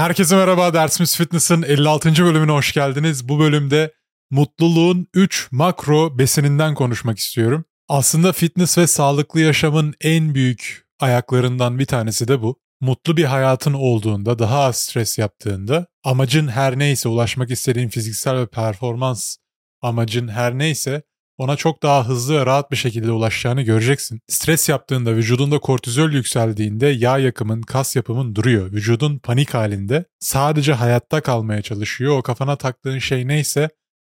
Herkese merhaba, Dersimiz Fitness'ın 56. bölümüne hoş geldiniz. Bu bölümde mutluluğun 3 makro besininden konuşmak istiyorum. Aslında fitness ve sağlıklı yaşamın en büyük ayaklarından bir tanesi de bu. Mutlu bir hayatın olduğunda, daha az stres yaptığında, amacın her neyse, ulaşmak istediğin fiziksel ve performans amacın her neyse ona çok daha hızlı ve rahat bir şekilde ulaşacağını göreceksin. Stres yaptığında, vücudunda kortizol yükseldiğinde yağ yakımın, kas yapımın duruyor. Vücudun panik halinde sadece hayatta kalmaya çalışıyor. O kafana taktığın şey neyse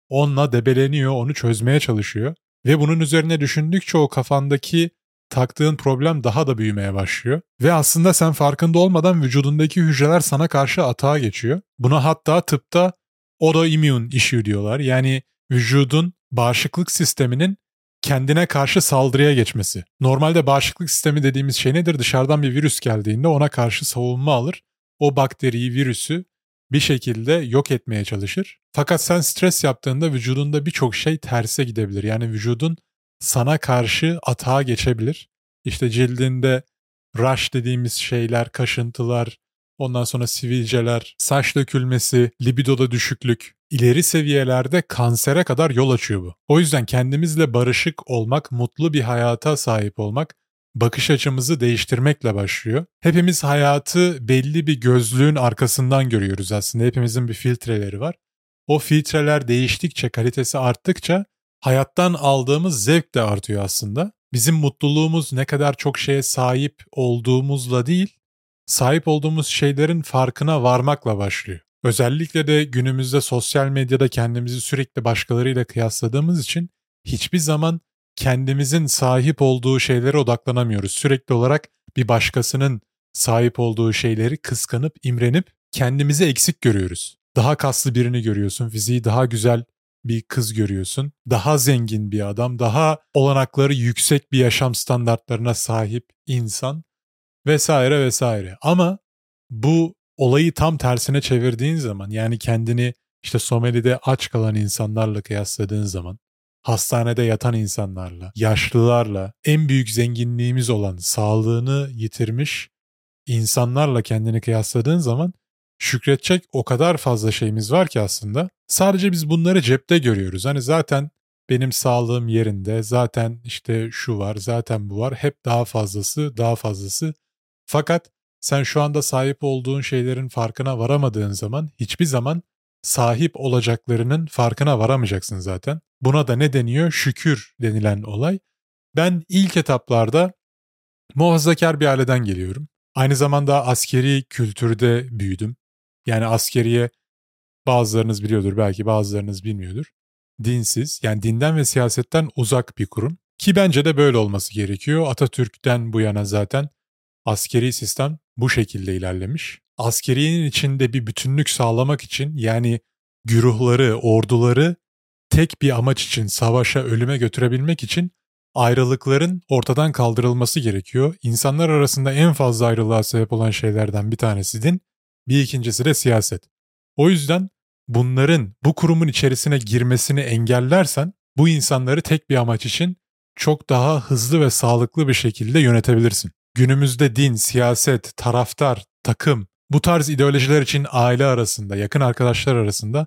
onunla debeleniyor, onu çözmeye çalışıyor. Ve bunun üzerine düşündükçe o kafandaki taktığın problem daha da büyümeye başlıyor. Ve aslında sen farkında olmadan vücudundaki hücreler sana karşı atağa geçiyor. Buna hatta tıpta autoimmune issue diyorlar. Yani vücudun bağışıklık sisteminin kendine karşı saldırıya geçmesi. Normalde bağışıklık sistemi dediğimiz şey nedir? Dışarıdan bir virüs geldiğinde ona karşı savunma alır. O bakteriyi, virüsü bir şekilde yok etmeye çalışır. Fakat sen stres yaptığında vücudunda birçok şey terse gidebilir. Yani vücudun sana karşı atağa geçebilir. İşte cildinde rash dediğimiz şeyler, kaşıntılar, ondan sonra sivilceler, saç dökülmesi, libidoda düşüklük, ileri seviyelerde kansere kadar yol açıyor bu. O yüzden kendimizle barışık olmak, mutlu bir hayata sahip olmak, bakış açımızı değiştirmekle başlıyor. Hepimiz hayatı belli bir gözlüğün arkasından görüyoruz aslında. Hepimizin bir filtreleri var. O filtreler değiştikçe, kalitesi arttıkça hayattan aldığımız zevk de artıyor aslında. Bizim mutluluğumuz ne kadar çok şeye sahip olduğumuzla değil, sahip olduğumuz şeylerin farkına varmakla başlıyor. Özellikle de günümüzde sosyal medyada kendimizi sürekli başkalarıyla kıyasladığımız için hiçbir zaman kendimizin sahip olduğu şeylere odaklanamıyoruz. Sürekli olarak bir başkasının sahip olduğu şeyleri kıskanıp imrenip kendimizi eksik görüyoruz. Daha kaslı birini görüyorsun, fiziği daha güzel bir kız görüyorsun. Daha zengin bir adam, daha olanakları yüksek bir yaşam standartlarına sahip insan vesaire vesaire. Ama bu olayı tam tersine çevirdiğin zaman yani kendini işte Somali'de aç kalan insanlarla kıyasladığın zaman hastanede yatan insanlarla, yaşlılarla, en büyük zenginliğimiz olan sağlığını yitirmiş insanlarla kendini kıyasladığın zaman şükredecek o kadar fazla şeyimiz var ki aslında. Sadece biz bunları cepte görüyoruz. Hani zaten benim sağlığım yerinde, zaten işte şu var, zaten bu var. Hep daha fazlası, daha fazlası. Fakat sen şu anda sahip olduğun şeylerin farkına varamadığın zaman hiçbir zaman sahip olacaklarının farkına varamayacaksın zaten. Buna da ne deniyor? Şükür denilen olay. Ben ilk etaplarda muhafazakar bir aileden geliyorum. Aynı zamanda askeri kültürde büyüdüm. Yani askeriye bazılarınız biliyordur belki bazılarınız bilmiyordur. Dinsiz yani dinden ve siyasetten uzak bir kurum. Ki bence de böyle olması gerekiyor. Atatürk'ten bu yana zaten askeri sistem bu şekilde ilerlemiş. Askeriyenin içinde bir bütünlük sağlamak için yani güruhları, orduları tek bir amaç için savaşa, ölüme götürebilmek için ayrılıkların ortadan kaldırılması gerekiyor. İnsanlar arasında en fazla ayrılığa sebep olan şeylerden bir tanesi din, bir ikincisi de siyaset. O yüzden bunların bu kurumun içerisine girmesini engellersen bu insanları tek bir amaç için çok daha hızlı ve sağlıklı bir şekilde yönetebilirsin. Günümüzde din, siyaset, taraftar, takım bu tarz ideolojiler için aile arasında, yakın arkadaşlar arasında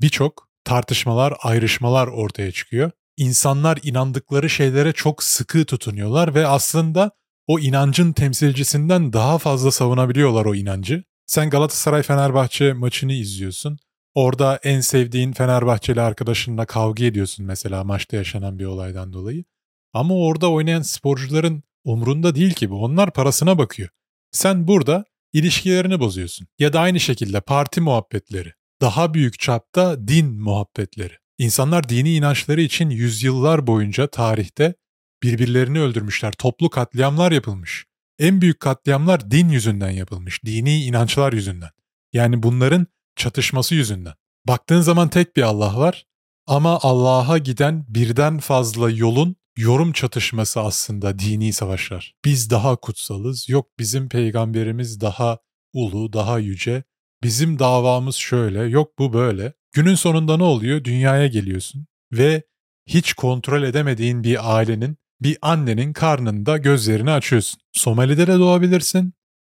birçok tartışmalar, ayrışmalar ortaya çıkıyor. İnsanlar inandıkları şeylere çok sıkı tutunuyorlar ve aslında o inancın temsilcisinden daha fazla savunabiliyorlar o inancı. Sen Galatasaray-Fenerbahçe maçını izliyorsun. Orada en sevdiğin Fenerbahçeli arkadaşınla kavga ediyorsun mesela maçta yaşanan bir olaydan dolayı. Ama orada oynayan sporcuların umrunda değil ki bu. Onlar parasına bakıyor. Sen burada ilişkilerini bozuyorsun. Ya da aynı şekilde parti muhabbetleri. Daha büyük çapta din muhabbetleri. İnsanlar dini inançları için yüzyıllar boyunca tarihte birbirlerini öldürmüşler. Toplu katliamlar yapılmış. En büyük katliamlar din yüzünden yapılmış. Dini inançlar yüzünden. Yani bunların çatışması yüzünden. Baktığın zaman tek bir Allah var ama Allah'a giden birden fazla yolun yorum çatışması aslında dini savaşlar. Biz daha kutsalız, yok bizim peygamberimiz daha ulu, daha yüce, bizim davamız şöyle, yok bu böyle. Günün sonunda ne oluyor? Dünyaya geliyorsun ve hiç kontrol edemediğin bir ailenin, bir annenin karnında gözlerini açıyorsun. Somali'de de doğabilirsin,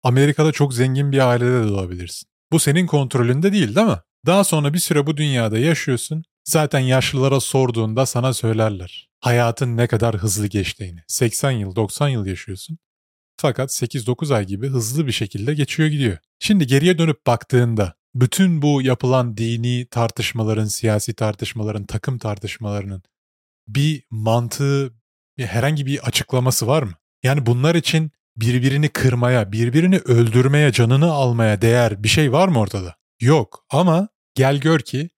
Amerika'da çok zengin bir ailede de doğabilirsin. Bu senin kontrolünde değil değil mi? Daha sonra bir süre bu dünyada yaşıyorsun. Zaten yaşlılara sorduğunda sana söylerler. Hayatın ne kadar hızlı geçtiğini. 80 yıl, 90 yıl yaşıyorsun. Fakat 8-9 ay gibi hızlı bir şekilde geçiyor gidiyor. Şimdi geriye dönüp baktığında bütün bu yapılan dini tartışmaların, siyasi tartışmaların, takım tartışmalarının bir mantığı, bir herhangi bir açıklaması var mı? Yani bunlar için birbirini kırmaya, birbirini öldürmeye, canını almaya değer bir şey var mı ortada? Yok ama gel gör ki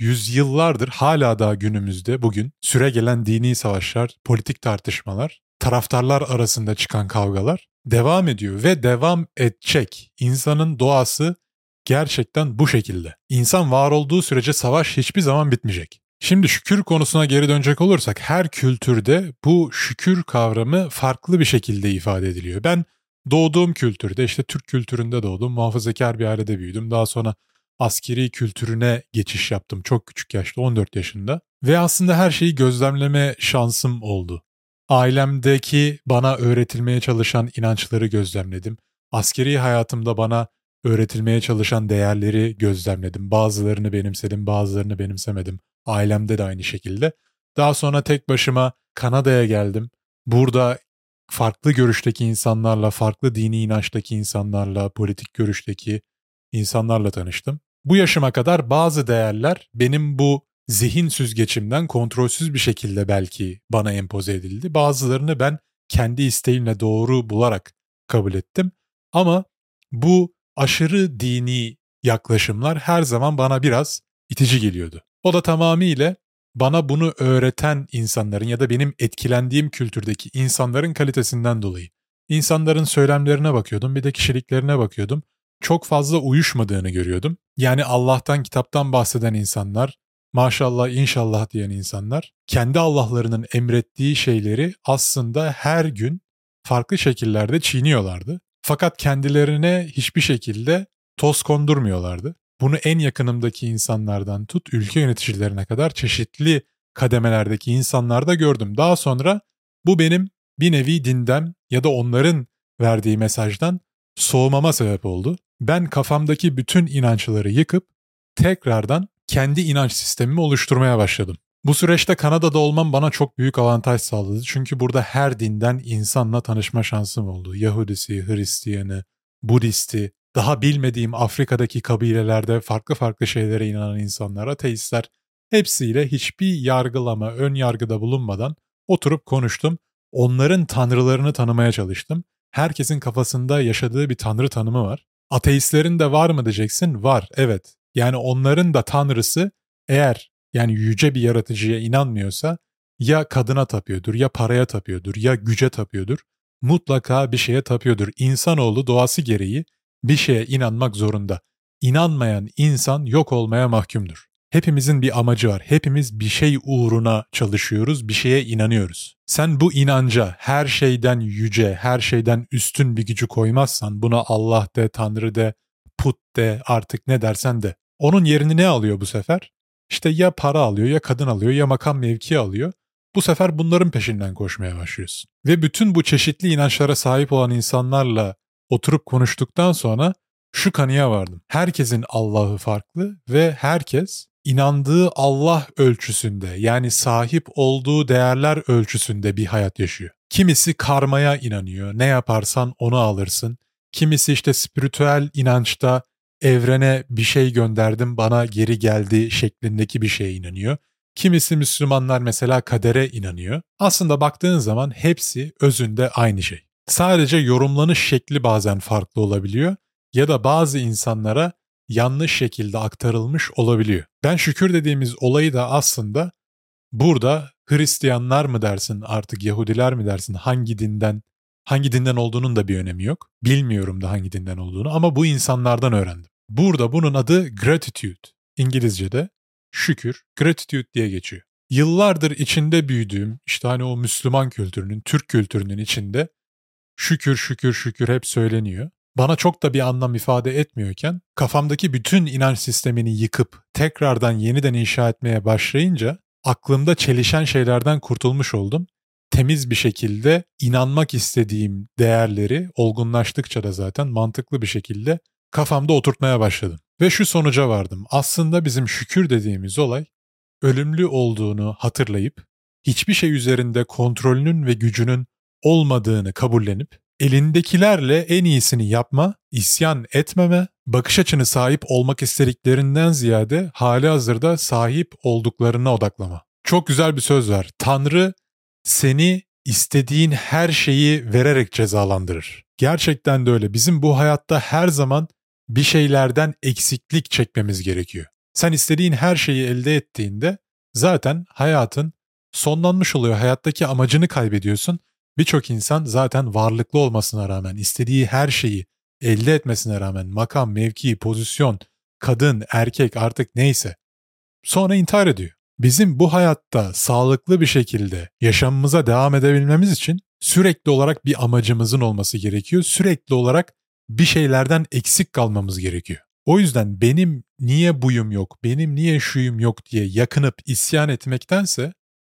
yüzyıllardır hala daha günümüzde bugün süre gelen dini savaşlar, politik tartışmalar, taraftarlar arasında çıkan kavgalar devam ediyor ve devam edecek. İnsanın doğası gerçekten bu şekilde. İnsan var olduğu sürece savaş hiçbir zaman bitmeyecek. Şimdi şükür konusuna geri dönecek olursak her kültürde bu şükür kavramı farklı bir şekilde ifade ediliyor. Ben doğduğum kültürde işte Türk kültüründe doğdum, muhafazakar bir ailede büyüdüm. Daha sonra askeri kültürüne geçiş yaptım çok küçük yaşta 14 yaşında. Ve aslında her şeyi gözlemleme şansım oldu. Ailemdeki bana öğretilmeye çalışan inançları gözlemledim. Askeri hayatımda bana öğretilmeye çalışan değerleri gözlemledim. Bazılarını benimsedim, bazılarını benimsemedim. Ailemde de aynı şekilde. Daha sonra tek başıma Kanada'ya geldim. Burada farklı görüşteki insanlarla, farklı dini inançtaki insanlarla, politik görüşteki insanlarla tanıştım. Bu yaşıma kadar bazı değerler benim bu zihin süzgeçimden kontrolsüz bir şekilde belki bana empoze edildi. Bazılarını ben kendi isteğimle doğru bularak kabul ettim. Ama bu aşırı dini yaklaşımlar her zaman bana biraz itici geliyordu. O da tamamıyla bana bunu öğreten insanların ya da benim etkilendiğim kültürdeki insanların kalitesinden dolayı. İnsanların söylemlerine bakıyordum, bir de kişiliklerine bakıyordum. Çok fazla uyuşmadığını görüyordum. Yani Allah'tan, kitaptan bahseden insanlar, maşallah, inşallah diyen insanlar, kendi Allah'larının emrettiği şeyleri aslında her gün farklı şekillerde çiğniyorlardı. Fakat kendilerine hiçbir şekilde toz kondurmuyorlardı. Bunu en yakınımdaki insanlardan tut ülke yöneticilerine kadar çeşitli kademelerdeki insanlarda gördüm. Daha sonra bu benim bir nevi dinden ya da onların verdiği mesajdan soğumama sebep oldu. Ben kafamdaki bütün inançları yıkıp tekrardan kendi inanç sistemimi oluşturmaya başladım. Bu süreçte Kanada'da olmam bana çok büyük avantaj sağladı. Çünkü burada her dinden insanla tanışma şansım oldu. Yahudisi, Hristiyanı, Budisti, daha bilmediğim Afrika'daki kabilelerde farklı farklı şeylere inanan insanlar, ateistler hepsiyle hiçbir yargılama, ön yargıda bulunmadan oturup konuştum. Onların tanrılarını tanımaya çalıştım. Herkesin kafasında yaşadığı bir tanrı tanımı var. Ateistlerin de var mı diyeceksin? Var, evet. Yani onların da tanrısı eğer yani yüce bir yaratıcıya inanmıyorsa ya kadına tapıyordur, ya paraya tapıyordur, ya güce tapıyordur. Mutlaka bir şeye tapıyordur. İnsanoğlu doğası gereği bir şeye inanmak zorunda. İnanmayan insan yok olmaya mahkumdur. Hepimizin bir amacı var. Hepimiz bir şey uğruna çalışıyoruz, bir şeye inanıyoruz. Sen bu inanca her şeyden yüce, her şeyden üstün bir gücü koymazsan, buna Allah de, Tanrı de, put de, artık ne dersen de. Onun yerini ne alıyor bu sefer? İşte ya para alıyor, ya kadın alıyor, ya makam mevki alıyor. Bu sefer bunların peşinden koşmaya başlıyorsun. Ve bütün bu çeşitli inançlara sahip olan insanlarla oturup konuştuktan sonra şu kanıya vardım. Herkesin Allah'ı farklı ve herkes inandığı Allah ölçüsünde yani sahip olduğu değerler ölçüsünde bir hayat yaşıyor. Kimisi karmaya inanıyor. Ne yaparsan onu alırsın. Kimisi işte spiritüel inançta evrene bir şey gönderdim bana geri geldi şeklindeki bir şeye inanıyor. Kimisi Müslümanlar mesela kadere inanıyor. Aslında baktığın zaman hepsi özünde aynı şey. Sadece yorumlanış şekli bazen farklı olabiliyor ya da bazı insanlara yanlış şekilde aktarılmış olabiliyor. Ben şükür dediğimiz olayı da aslında burada Hristiyanlar mı dersin artık Yahudiler mi dersin hangi dinden hangi dinden olduğunun da bir önemi yok. Bilmiyorum da hangi dinden olduğunu ama bu insanlardan öğrendim. Burada bunun adı gratitude. İngilizce'de şükür, gratitude diye geçiyor. Yıllardır içinde büyüdüğüm işte hani o Müslüman kültürünün, Türk kültürünün içinde şükür şükür şükür hep söyleniyor. Bana çok da bir anlam ifade etmiyorken kafamdaki bütün inanç sistemini yıkıp tekrardan yeniden inşa etmeye başlayınca aklımda çelişen şeylerden kurtulmuş oldum. Temiz bir şekilde inanmak istediğim değerleri olgunlaştıkça da zaten mantıklı bir şekilde kafamda oturtmaya başladım. Ve şu sonuca vardım. Aslında bizim şükür dediğimiz olay ölümlü olduğunu hatırlayıp hiçbir şey üzerinde kontrolünün ve gücünün olmadığını kabullenip elindekilerle en iyisini yapma, isyan etmeme, bakış açını sahip olmak istediklerinden ziyade hali hazırda sahip olduklarına odaklama. Çok güzel bir söz var. Tanrı seni istediğin her şeyi vererek cezalandırır. Gerçekten de öyle. Bizim bu hayatta her zaman bir şeylerden eksiklik çekmemiz gerekiyor. Sen istediğin her şeyi elde ettiğinde zaten hayatın sonlanmış oluyor. Hayattaki amacını kaybediyorsun. Birçok insan zaten varlıklı olmasına rağmen, istediği her şeyi elde etmesine rağmen makam, mevki, pozisyon, kadın, erkek artık neyse sonra intihar ediyor. Bizim bu hayatta sağlıklı bir şekilde yaşamımıza devam edebilmemiz için sürekli olarak bir amacımızın olması gerekiyor. Sürekli olarak bir şeylerden eksik kalmamız gerekiyor. O yüzden benim niye buyum yok, benim niye şuyum yok diye yakınıp isyan etmektense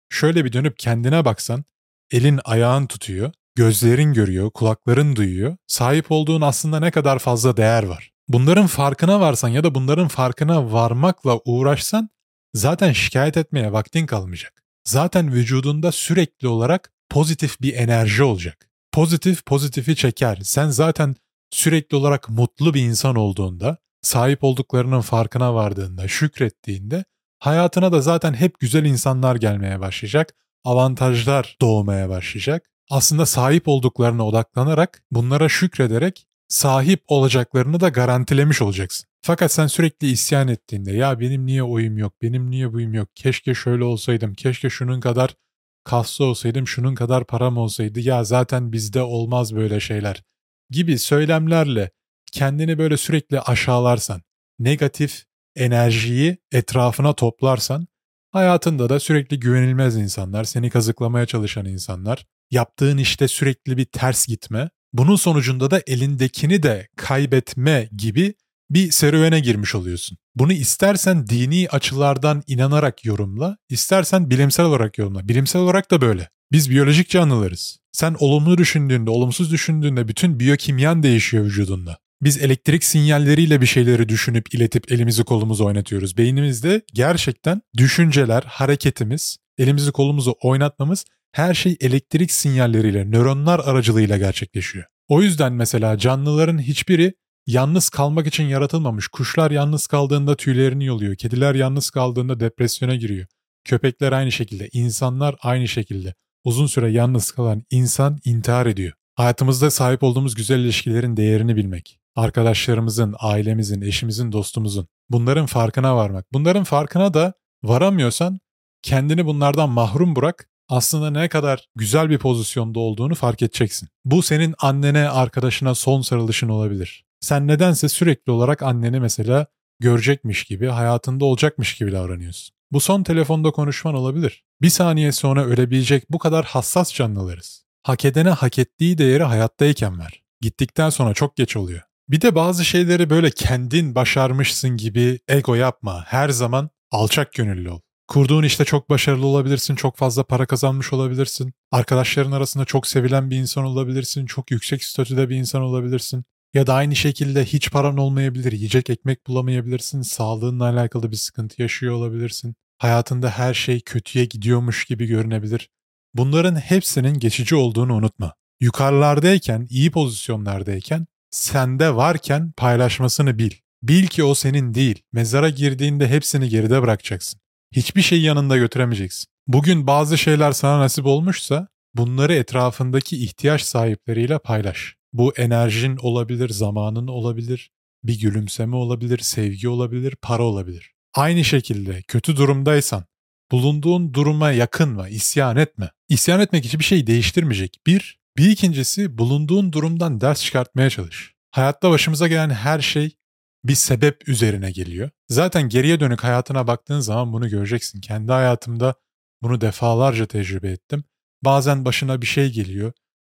şöyle bir dönüp kendine baksan elin ayağın tutuyor, gözlerin görüyor, kulakların duyuyor. Sahip olduğun aslında ne kadar fazla değer var. Bunların farkına varsan ya da bunların farkına varmakla uğraşsan zaten şikayet etmeye vaktin kalmayacak. Zaten vücudunda sürekli olarak pozitif bir enerji olacak. Pozitif pozitifi çeker. Sen zaten sürekli olarak mutlu bir insan olduğunda, sahip olduklarının farkına vardığında, şükrettiğinde hayatına da zaten hep güzel insanlar gelmeye başlayacak, avantajlar doğmaya başlayacak. Aslında sahip olduklarına odaklanarak, bunlara şükrederek sahip olacaklarını da garantilemiş olacaksın. Fakat sen sürekli isyan ettiğinde ya benim niye oyum yok, benim niye buyum yok, keşke şöyle olsaydım, keşke şunun kadar kaslı olsaydım, şunun kadar param olsaydı, ya zaten bizde olmaz böyle şeyler gibi söylemlerle kendini böyle sürekli aşağılarsan, negatif enerjiyi etrafına toplarsan, hayatında da sürekli güvenilmez insanlar, seni kazıklamaya çalışan insanlar, yaptığın işte sürekli bir ters gitme, bunun sonucunda da elindekini de kaybetme gibi bir serüvene girmiş oluyorsun. Bunu istersen dini açılardan inanarak yorumla, istersen bilimsel olarak yorumla. Bilimsel olarak da böyle. Biz biyolojik canlılarız. Sen olumlu düşündüğünde, olumsuz düşündüğünde bütün biyokimyan değişiyor vücudunda. Biz elektrik sinyalleriyle bir şeyleri düşünüp iletip elimizi kolumuzu oynatıyoruz. Beynimizde gerçekten düşünceler, hareketimiz, elimizi kolumuzu oynatmamız her şey elektrik sinyalleriyle, nöronlar aracılığıyla gerçekleşiyor. O yüzden mesela canlıların hiçbiri yalnız kalmak için yaratılmamış. Kuşlar yalnız kaldığında tüylerini yoluyor. Kediler yalnız kaldığında depresyona giriyor. Köpekler aynı şekilde, insanlar aynı şekilde. Uzun süre yalnız kalan insan intihar ediyor. Hayatımızda sahip olduğumuz güzel ilişkilerin değerini bilmek. Arkadaşlarımızın, ailemizin, eşimizin, dostumuzun. Bunların farkına varmak. Bunların farkına da varamıyorsan kendini bunlardan mahrum bırak aslında ne kadar güzel bir pozisyonda olduğunu fark edeceksin. Bu senin annene, arkadaşına son sarılışın olabilir. Sen nedense sürekli olarak anneni mesela görecekmiş gibi, hayatında olacakmış gibi davranıyorsun. Bu son telefonda konuşman olabilir. Bir saniye sonra ölebilecek bu kadar hassas canlılarız. Hak edene hak ettiği değeri hayattayken ver. Gittikten sonra çok geç oluyor. Bir de bazı şeyleri böyle kendin başarmışsın gibi ego yapma. Her zaman alçak gönüllü ol. Kurduğun işte çok başarılı olabilirsin, çok fazla para kazanmış olabilirsin. Arkadaşların arasında çok sevilen bir insan olabilirsin, çok yüksek statüde bir insan olabilirsin. Ya da aynı şekilde hiç paran olmayabilir, yiyecek ekmek bulamayabilirsin, sağlığınla alakalı bir sıkıntı yaşıyor olabilirsin. Hayatında her şey kötüye gidiyormuş gibi görünebilir. Bunların hepsinin geçici olduğunu unutma. Yukarılardayken, iyi pozisyonlardayken, sende varken paylaşmasını bil. Bil ki o senin değil. Mezara girdiğinde hepsini geride bırakacaksın. Hiçbir şeyi yanında götüremeyeceksin. Bugün bazı şeyler sana nasip olmuşsa bunları etrafındaki ihtiyaç sahipleriyle paylaş. Bu enerjin olabilir, zamanın olabilir, bir gülümseme olabilir, sevgi olabilir, para olabilir. Aynı şekilde kötü durumdaysan bulunduğun duruma yakınma, isyan etme. İsyan etmek hiçbir şey değiştirmeyecek. Bir, bir ikincisi bulunduğun durumdan ders çıkartmaya çalış. Hayatta başımıza gelen her şey bir sebep üzerine geliyor. Zaten geriye dönük hayatına baktığın zaman bunu göreceksin. Kendi hayatımda bunu defalarca tecrübe ettim. Bazen başına bir şey geliyor.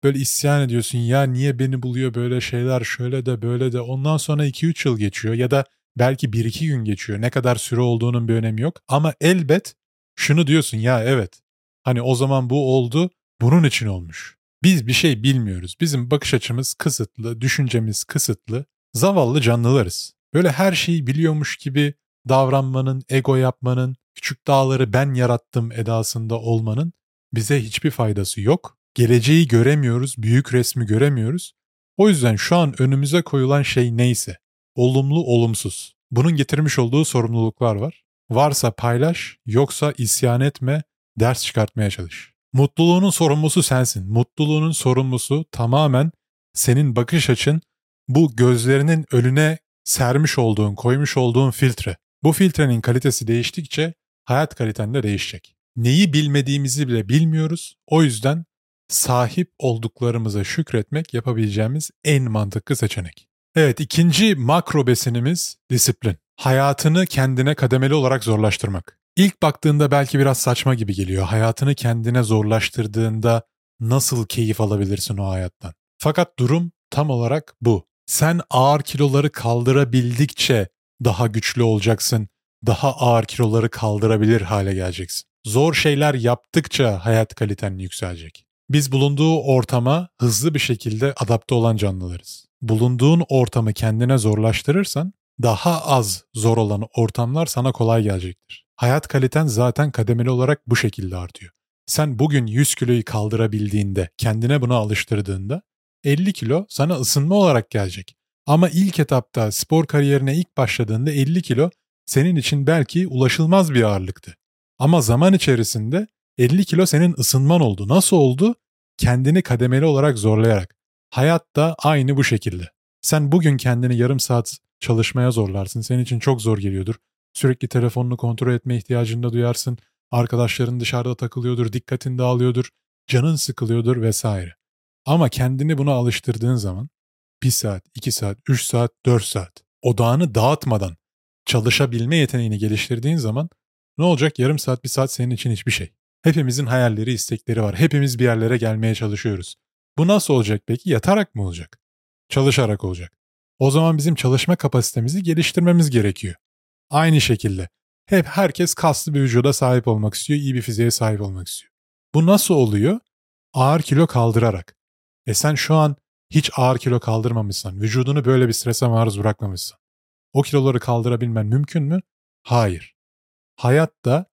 Böyle isyan ediyorsun ya niye beni buluyor böyle şeyler şöyle de böyle de. Ondan sonra 2-3 yıl geçiyor ya da belki 1-2 gün geçiyor. Ne kadar süre olduğunun bir önemi yok. Ama elbet şunu diyorsun ya evet hani o zaman bu oldu bunun için olmuş. Biz bir şey bilmiyoruz. Bizim bakış açımız kısıtlı, düşüncemiz kısıtlı. zavallı canlılarız. Böyle her şeyi biliyormuş gibi davranmanın, ego yapmanın, küçük dağları ben yarattım edasında olmanın bize hiçbir faydası yok. Geleceği göremiyoruz, büyük resmi göremiyoruz. O yüzden şu an önümüze koyulan şey neyse, olumlu olumsuz. Bunun getirmiş olduğu sorumluluklar var. Varsa paylaş, yoksa isyan etme, ders çıkartmaya çalış. Mutluluğunun sorumlusu sensin. Mutluluğunun sorumlusu tamamen senin bakış açın bu gözlerinin önüne sermiş olduğun, koymuş olduğun filtre. Bu filtrenin kalitesi değiştikçe hayat kaliten de değişecek. Neyi bilmediğimizi bile bilmiyoruz. O yüzden sahip olduklarımıza şükretmek yapabileceğimiz en mantıklı seçenek. Evet ikinci makro besinimiz disiplin. Hayatını kendine kademeli olarak zorlaştırmak. İlk baktığında belki biraz saçma gibi geliyor. Hayatını kendine zorlaştırdığında nasıl keyif alabilirsin o hayattan? Fakat durum tam olarak bu. Sen ağır kiloları kaldırabildikçe daha güçlü olacaksın. Daha ağır kiloları kaldırabilir hale geleceksin. Zor şeyler yaptıkça hayat kaliten yükselecek. Biz bulunduğu ortama hızlı bir şekilde adapte olan canlılarız. Bulunduğun ortamı kendine zorlaştırırsan daha az zor olan ortamlar sana kolay gelecektir. Hayat kaliten zaten kademeli olarak bu şekilde artıyor. Sen bugün 100 kiloyu kaldırabildiğinde, kendine buna alıştırdığında 50 kilo sana ısınma olarak gelecek. Ama ilk etapta spor kariyerine ilk başladığında 50 kilo senin için belki ulaşılmaz bir ağırlıktı. Ama zaman içerisinde 50 kilo senin ısınman oldu. Nasıl oldu? Kendini kademeli olarak zorlayarak. Hayat da aynı bu şekilde. Sen bugün kendini yarım saat çalışmaya zorlarsın. Senin için çok zor geliyordur. Sürekli telefonunu kontrol etme ihtiyacında duyarsın. Arkadaşların dışarıda takılıyordur, dikkatin dağılıyordur, canın sıkılıyordur vesaire. Ama kendini buna alıştırdığın zaman 1 saat, 2 saat, 3 saat, 4 saat odağını dağıtmadan çalışabilme yeteneğini geliştirdiğin zaman ne olacak? Yarım saat, bir saat senin için hiçbir şey. Hepimizin hayalleri, istekleri var. Hepimiz bir yerlere gelmeye çalışıyoruz. Bu nasıl olacak peki? Yatarak mı olacak? Çalışarak olacak. O zaman bizim çalışma kapasitemizi geliştirmemiz gerekiyor. Aynı şekilde hep herkes kaslı bir vücuda sahip olmak istiyor, iyi bir fiziğe sahip olmak istiyor. Bu nasıl oluyor? Ağır kilo kaldırarak. E sen şu an hiç ağır kilo kaldırmamışsan, vücudunu böyle bir strese maruz bırakmamışsan, o kiloları kaldırabilmen mümkün mü? Hayır. Hayatta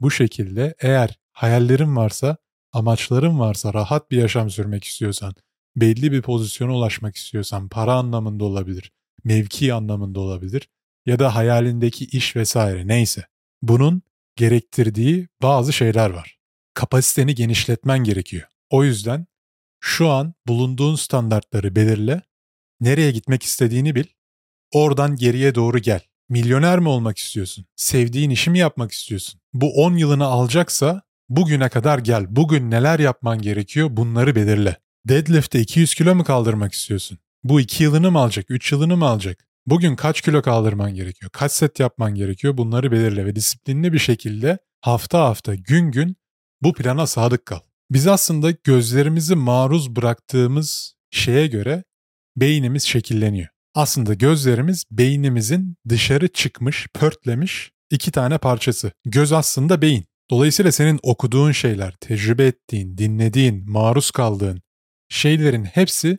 bu şekilde eğer hayallerin varsa, amaçların varsa, rahat bir yaşam sürmek istiyorsan, belli bir pozisyona ulaşmak istiyorsan, para anlamında olabilir, mevki anlamında olabilir ya da hayalindeki iş vesaire neyse. Bunun gerektirdiği bazı şeyler var. Kapasiteni genişletmen gerekiyor. O yüzden şu an bulunduğun standartları belirle, nereye gitmek istediğini bil, oradan geriye doğru gel. Milyoner mi olmak istiyorsun? Sevdiğin işi mi yapmak istiyorsun? Bu 10 yılını alacaksa bugüne kadar gel. Bugün neler yapman gerekiyor bunları belirle. Deadlift'te 200 kilo mu kaldırmak istiyorsun? Bu 2 yılını mı alacak? 3 yılını mı alacak? Bugün kaç kilo kaldırman gerekiyor? Kaç set yapman gerekiyor? Bunları belirle ve disiplinli bir şekilde hafta hafta gün gün bu plana sadık kal. Biz aslında gözlerimizi maruz bıraktığımız şeye göre beynimiz şekilleniyor. Aslında gözlerimiz beynimizin dışarı çıkmış, pörtlemiş iki tane parçası. Göz aslında beyin. Dolayısıyla senin okuduğun şeyler, tecrübe ettiğin, dinlediğin, maruz kaldığın şeylerin hepsi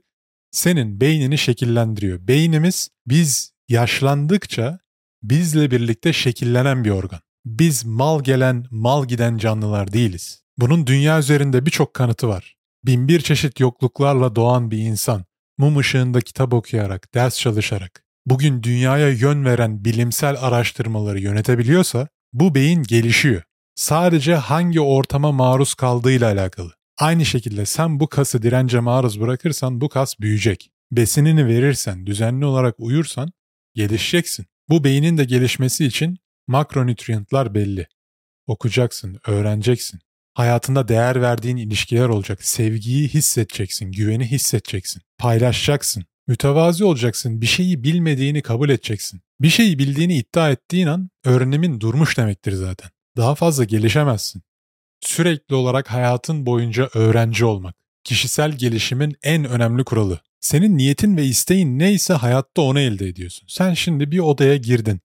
senin beynini şekillendiriyor. Beynimiz biz yaşlandıkça bizle birlikte şekillenen bir organ. Biz mal gelen, mal giden canlılar değiliz. Bunun dünya üzerinde birçok kanıtı var. Binbir çeşit yokluklarla doğan bir insan, mum ışığında kitap okuyarak, ders çalışarak, bugün dünyaya yön veren bilimsel araştırmaları yönetebiliyorsa, bu beyin gelişiyor. Sadece hangi ortama maruz kaldığıyla alakalı. Aynı şekilde sen bu kası dirence maruz bırakırsan bu kas büyüyecek. Besinini verirsen, düzenli olarak uyursan gelişeceksin. Bu beynin de gelişmesi için makronütriyentler belli. Okuyacaksın, öğreneceksin. Hayatında değer verdiğin ilişkiler olacak. Sevgiyi hissedeceksin, güveni hissedeceksin. Paylaşacaksın. Mütevazi olacaksın. Bir şeyi bilmediğini kabul edeceksin. Bir şeyi bildiğini iddia ettiğin an öğrenimin durmuş demektir zaten. Daha fazla gelişemezsin. Sürekli olarak hayatın boyunca öğrenci olmak. Kişisel gelişimin en önemli kuralı. Senin niyetin ve isteğin neyse hayatta onu elde ediyorsun. Sen şimdi bir odaya girdin.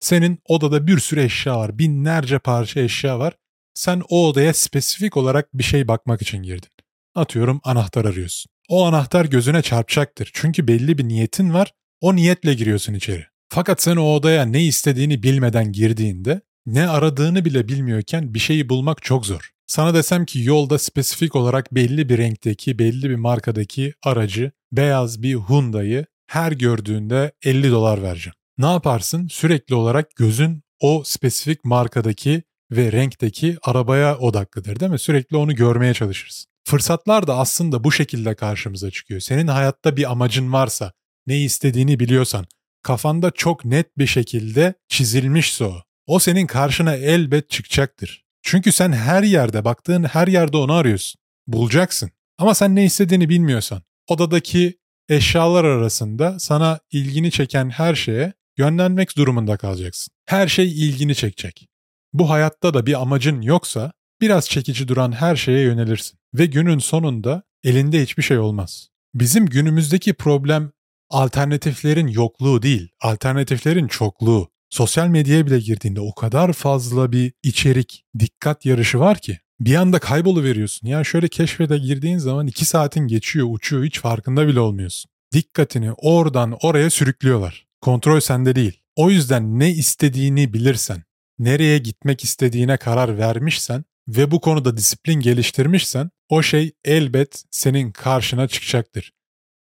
Senin odada bir sürü eşya var, binlerce parça eşya var. Sen o odaya spesifik olarak bir şey bakmak için girdin. Atıyorum anahtar arıyorsun. O anahtar gözüne çarpacaktır. Çünkü belli bir niyetin var O niyetle giriyorsun içeri. Fakat sen o odaya ne istediğini bilmeden girdiğinde ne aradığını bile bilmiyorken bir şeyi bulmak çok zor. Sana desem ki yolda spesifik olarak belli bir renkteki, belli bir markadaki aracı, beyaz bir Hyundai'yi her gördüğünde 50 dolar vereceğim. Ne yaparsın? Sürekli olarak gözün o spesifik markadaki ve renkteki arabaya odaklıdır değil mi? Sürekli onu görmeye çalışırsın. Fırsatlar da aslında bu şekilde karşımıza çıkıyor. Senin hayatta bir amacın varsa, ne istediğini biliyorsan, kafanda çok net bir şekilde çizilmişse o, o senin karşına elbet çıkacaktır. Çünkü sen her yerde, baktığın her yerde onu arıyorsun. Bulacaksın. Ama sen ne istediğini bilmiyorsan, odadaki eşyalar arasında sana ilgini çeken her şeye yönlenmek durumunda kalacaksın. Her şey ilgini çekecek. Bu hayatta da bir amacın yoksa biraz çekici duran her şeye yönelirsin ve günün sonunda elinde hiçbir şey olmaz. Bizim günümüzdeki problem alternatiflerin yokluğu değil, alternatiflerin çokluğu. Sosyal medyaya bile girdiğinde o kadar fazla bir içerik, dikkat yarışı var ki bir anda kayboluveriyorsun. Yani şöyle keşfede girdiğin zaman iki saatin geçiyor, uçuyor, hiç farkında bile olmuyorsun. Dikkatini oradan oraya sürüklüyorlar. Kontrol sende değil. O yüzden ne istediğini bilirsen, nereye gitmek istediğine karar vermişsen ve bu konuda disiplin geliştirmişsen o şey elbet senin karşına çıkacaktır.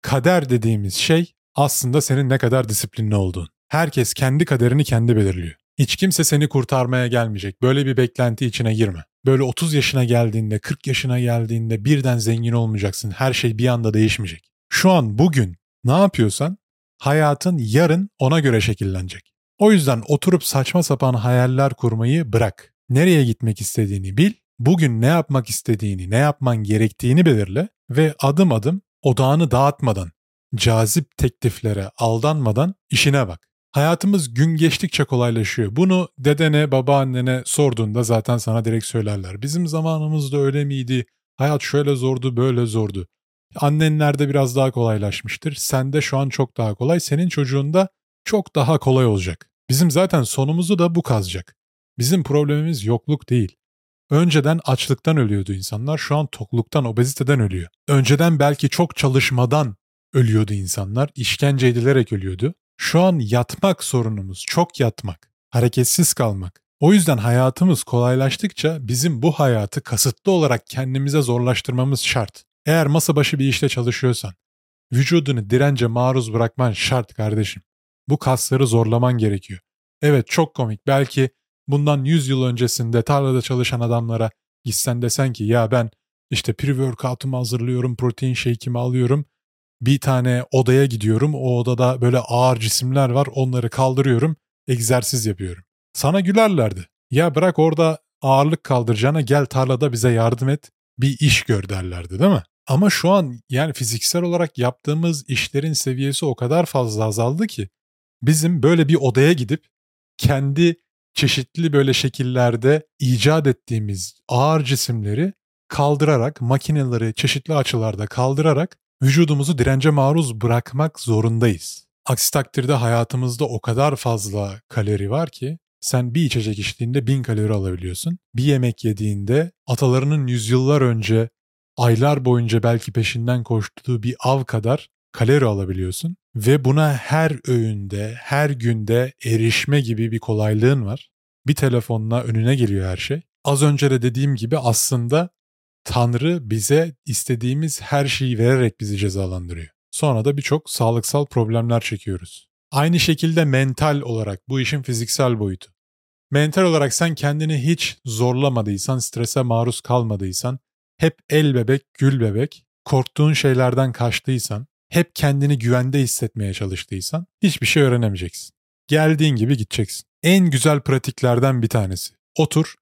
Kader dediğimiz şey aslında senin ne kadar disiplinli olduğun. Herkes kendi kaderini kendi belirliyor. Hiç kimse seni kurtarmaya gelmeyecek. Böyle bir beklenti içine girme. Böyle 30 yaşına geldiğinde, 40 yaşına geldiğinde birden zengin olmayacaksın. Her şey bir anda değişmeyecek. Şu an bugün ne yapıyorsan hayatın yarın ona göre şekillenecek. O yüzden oturup saçma sapan hayaller kurmayı bırak. Nereye gitmek istediğini bil, bugün ne yapmak istediğini, ne yapman gerektiğini belirle ve adım adım odağını dağıtmadan, cazip tekliflere aldanmadan işine bak. Hayatımız gün geçtikçe kolaylaşıyor. Bunu dedene, babaannene sorduğunda zaten sana direkt söylerler. Bizim zamanımızda öyle miydi? Hayat şöyle zordu, böyle zordu. Annenlerde biraz daha kolaylaşmıştır. Sende şu an çok daha kolay. Senin çocuğunda çok daha kolay olacak. Bizim zaten sonumuzu da bu kazacak. Bizim problemimiz yokluk değil. Önceden açlıktan ölüyordu insanlar, şu an tokluktan, obeziteden ölüyor. Önceden belki çok çalışmadan ölüyordu insanlar, işkence edilerek ölüyordu. Şu an yatmak sorunumuz, çok yatmak, hareketsiz kalmak. O yüzden hayatımız kolaylaştıkça bizim bu hayatı kasıtlı olarak kendimize zorlaştırmamız şart. Eğer masa başı bir işte çalışıyorsan, vücudunu dirence maruz bırakman şart kardeşim. Bu kasları zorlaman gerekiyor. Evet çok komik. Belki bundan 100 yıl öncesinde tarlada çalışan adamlara gitsen desen ki ya ben işte pre-workout'umu hazırlıyorum, protein shake'imi alıyorum. Bir tane odaya gidiyorum. O odada böyle ağır cisimler var. Onları kaldırıyorum. Egzersiz yapıyorum. Sana gülerlerdi. Ya bırak orada ağırlık kaldıracağına gel tarlada bize yardım et. Bir iş gör derlerdi değil mi? Ama şu an yani fiziksel olarak yaptığımız işlerin seviyesi o kadar fazla azaldı ki bizim böyle bir odaya gidip kendi çeşitli böyle şekillerde icat ettiğimiz ağır cisimleri kaldırarak, makineleri çeşitli açılarda kaldırarak vücudumuzu dirence maruz bırakmak zorundayız. Aksi takdirde hayatımızda o kadar fazla kalori var ki sen bir içecek içtiğinde bin kalori alabiliyorsun. Bir yemek yediğinde atalarının yüzyıllar önce aylar boyunca belki peşinden koştuğu bir av kadar kalori alabiliyorsun ve buna her öğünde, her günde erişme gibi bir kolaylığın var. Bir telefonla önüne geliyor her şey. Az önce de dediğim gibi aslında Tanrı bize istediğimiz her şeyi vererek bizi cezalandırıyor. Sonra da birçok sağlıksal problemler çekiyoruz. Aynı şekilde mental olarak bu işin fiziksel boyutu. Mental olarak sen kendini hiç zorlamadıysan, strese maruz kalmadıysan, hep el bebek, gül bebek, korktuğun şeylerden kaçtıysan, hep kendini güvende hissetmeye çalıştıysan hiçbir şey öğrenemeyeceksin. Geldiğin gibi gideceksin. En güzel pratiklerden bir tanesi. Otur,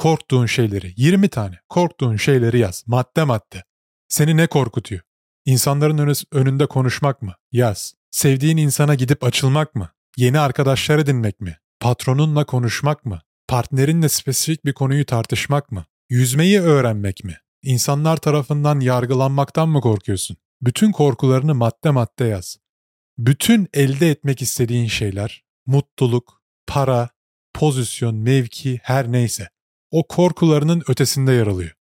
korktuğun şeyleri, 20 tane korktuğun şeyleri yaz, madde madde. Seni ne korkutuyor? İnsanların önünde konuşmak mı? Yaz. Sevdiğin insana gidip açılmak mı? Yeni arkadaşlar edinmek mi? Patronunla konuşmak mı? Partnerinle spesifik bir konuyu tartışmak mı? Yüzmeyi öğrenmek mi? İnsanlar tarafından yargılanmaktan mı korkuyorsun? Bütün korkularını madde madde yaz. Bütün elde etmek istediğin şeyler, mutluluk, para, pozisyon, mevki her neyse o korkularının ötesinde yer alıyor.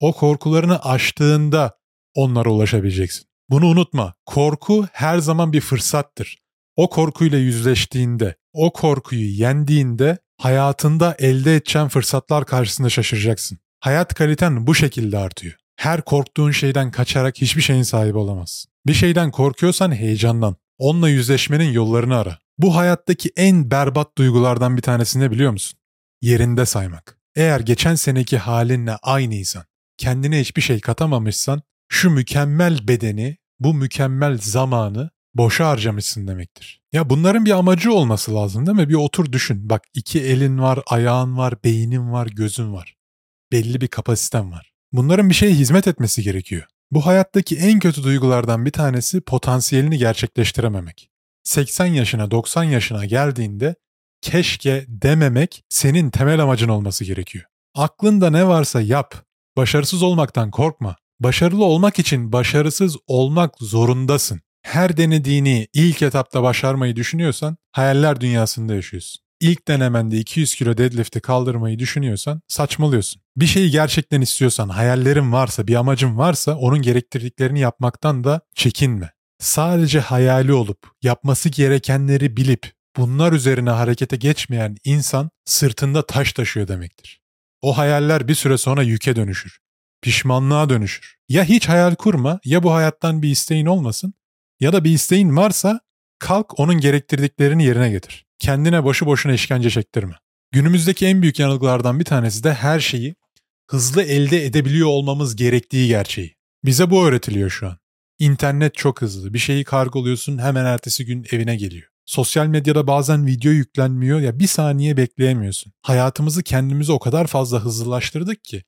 O korkularını aştığında onlara ulaşabileceksin. Bunu unutma. Korku her zaman bir fırsattır. O korkuyla yüzleştiğinde, o korkuyu yendiğinde hayatında elde edeceğin fırsatlar karşısında şaşıracaksın. Hayat kaliten bu şekilde artıyor. Her korktuğun şeyden kaçarak hiçbir şeyin sahibi olamazsın. Bir şeyden korkuyorsan heyecandan. Onunla yüzleşmenin yollarını ara. Bu hayattaki en berbat duygulardan bir tanesini biliyor musun? Yerinde saymak. Eğer geçen seneki halinle aynıysan, kendine hiçbir şey katamamışsan, şu mükemmel bedeni, bu mükemmel zamanı boşa harcamışsın demektir. Ya bunların bir amacı olması lazım değil mi? Bir otur düşün. Bak iki elin var, ayağın var, beynin var, gözün var. Belli bir kapasiten var. Bunların bir şeye hizmet etmesi gerekiyor. Bu hayattaki en kötü duygulardan bir tanesi potansiyelini gerçekleştirememek. 80 yaşına 90 yaşına geldiğinde keşke dememek senin temel amacın olması gerekiyor. Aklında ne varsa yap. Başarısız olmaktan korkma. Başarılı olmak için başarısız olmak zorundasın. Her denediğini ilk etapta başarmayı düşünüyorsan hayaller dünyasında yaşıyorsun. İlk denemende 200 kilo deadlift'i kaldırmayı düşünüyorsan saçmalıyorsun. Bir şeyi gerçekten istiyorsan, hayallerin varsa, bir amacın varsa onun gerektirdiklerini yapmaktan da çekinme. Sadece hayali olup, yapması gerekenleri bilip, bunlar üzerine harekete geçmeyen insan sırtında taş taşıyor demektir. O hayaller bir süre sonra yüke dönüşür. Pişmanlığa dönüşür. Ya hiç hayal kurma ya bu hayattan bir isteğin olmasın ya da bir isteğin varsa kalk onun gerektirdiklerini yerine getir. Kendine boşu boşuna işkence çektirme. Günümüzdeki en büyük yanılgılardan bir tanesi de her şeyi hızlı elde edebiliyor olmamız gerektiği gerçeği. Bize bu öğretiliyor şu an. İnternet çok hızlı. Bir şeyi kargoluyorsun hemen ertesi gün evine geliyor. Sosyal medyada bazen video yüklenmiyor ya bir saniye bekleyemiyorsun. Hayatımızı kendimizi o kadar fazla hızlılaştırdık ki.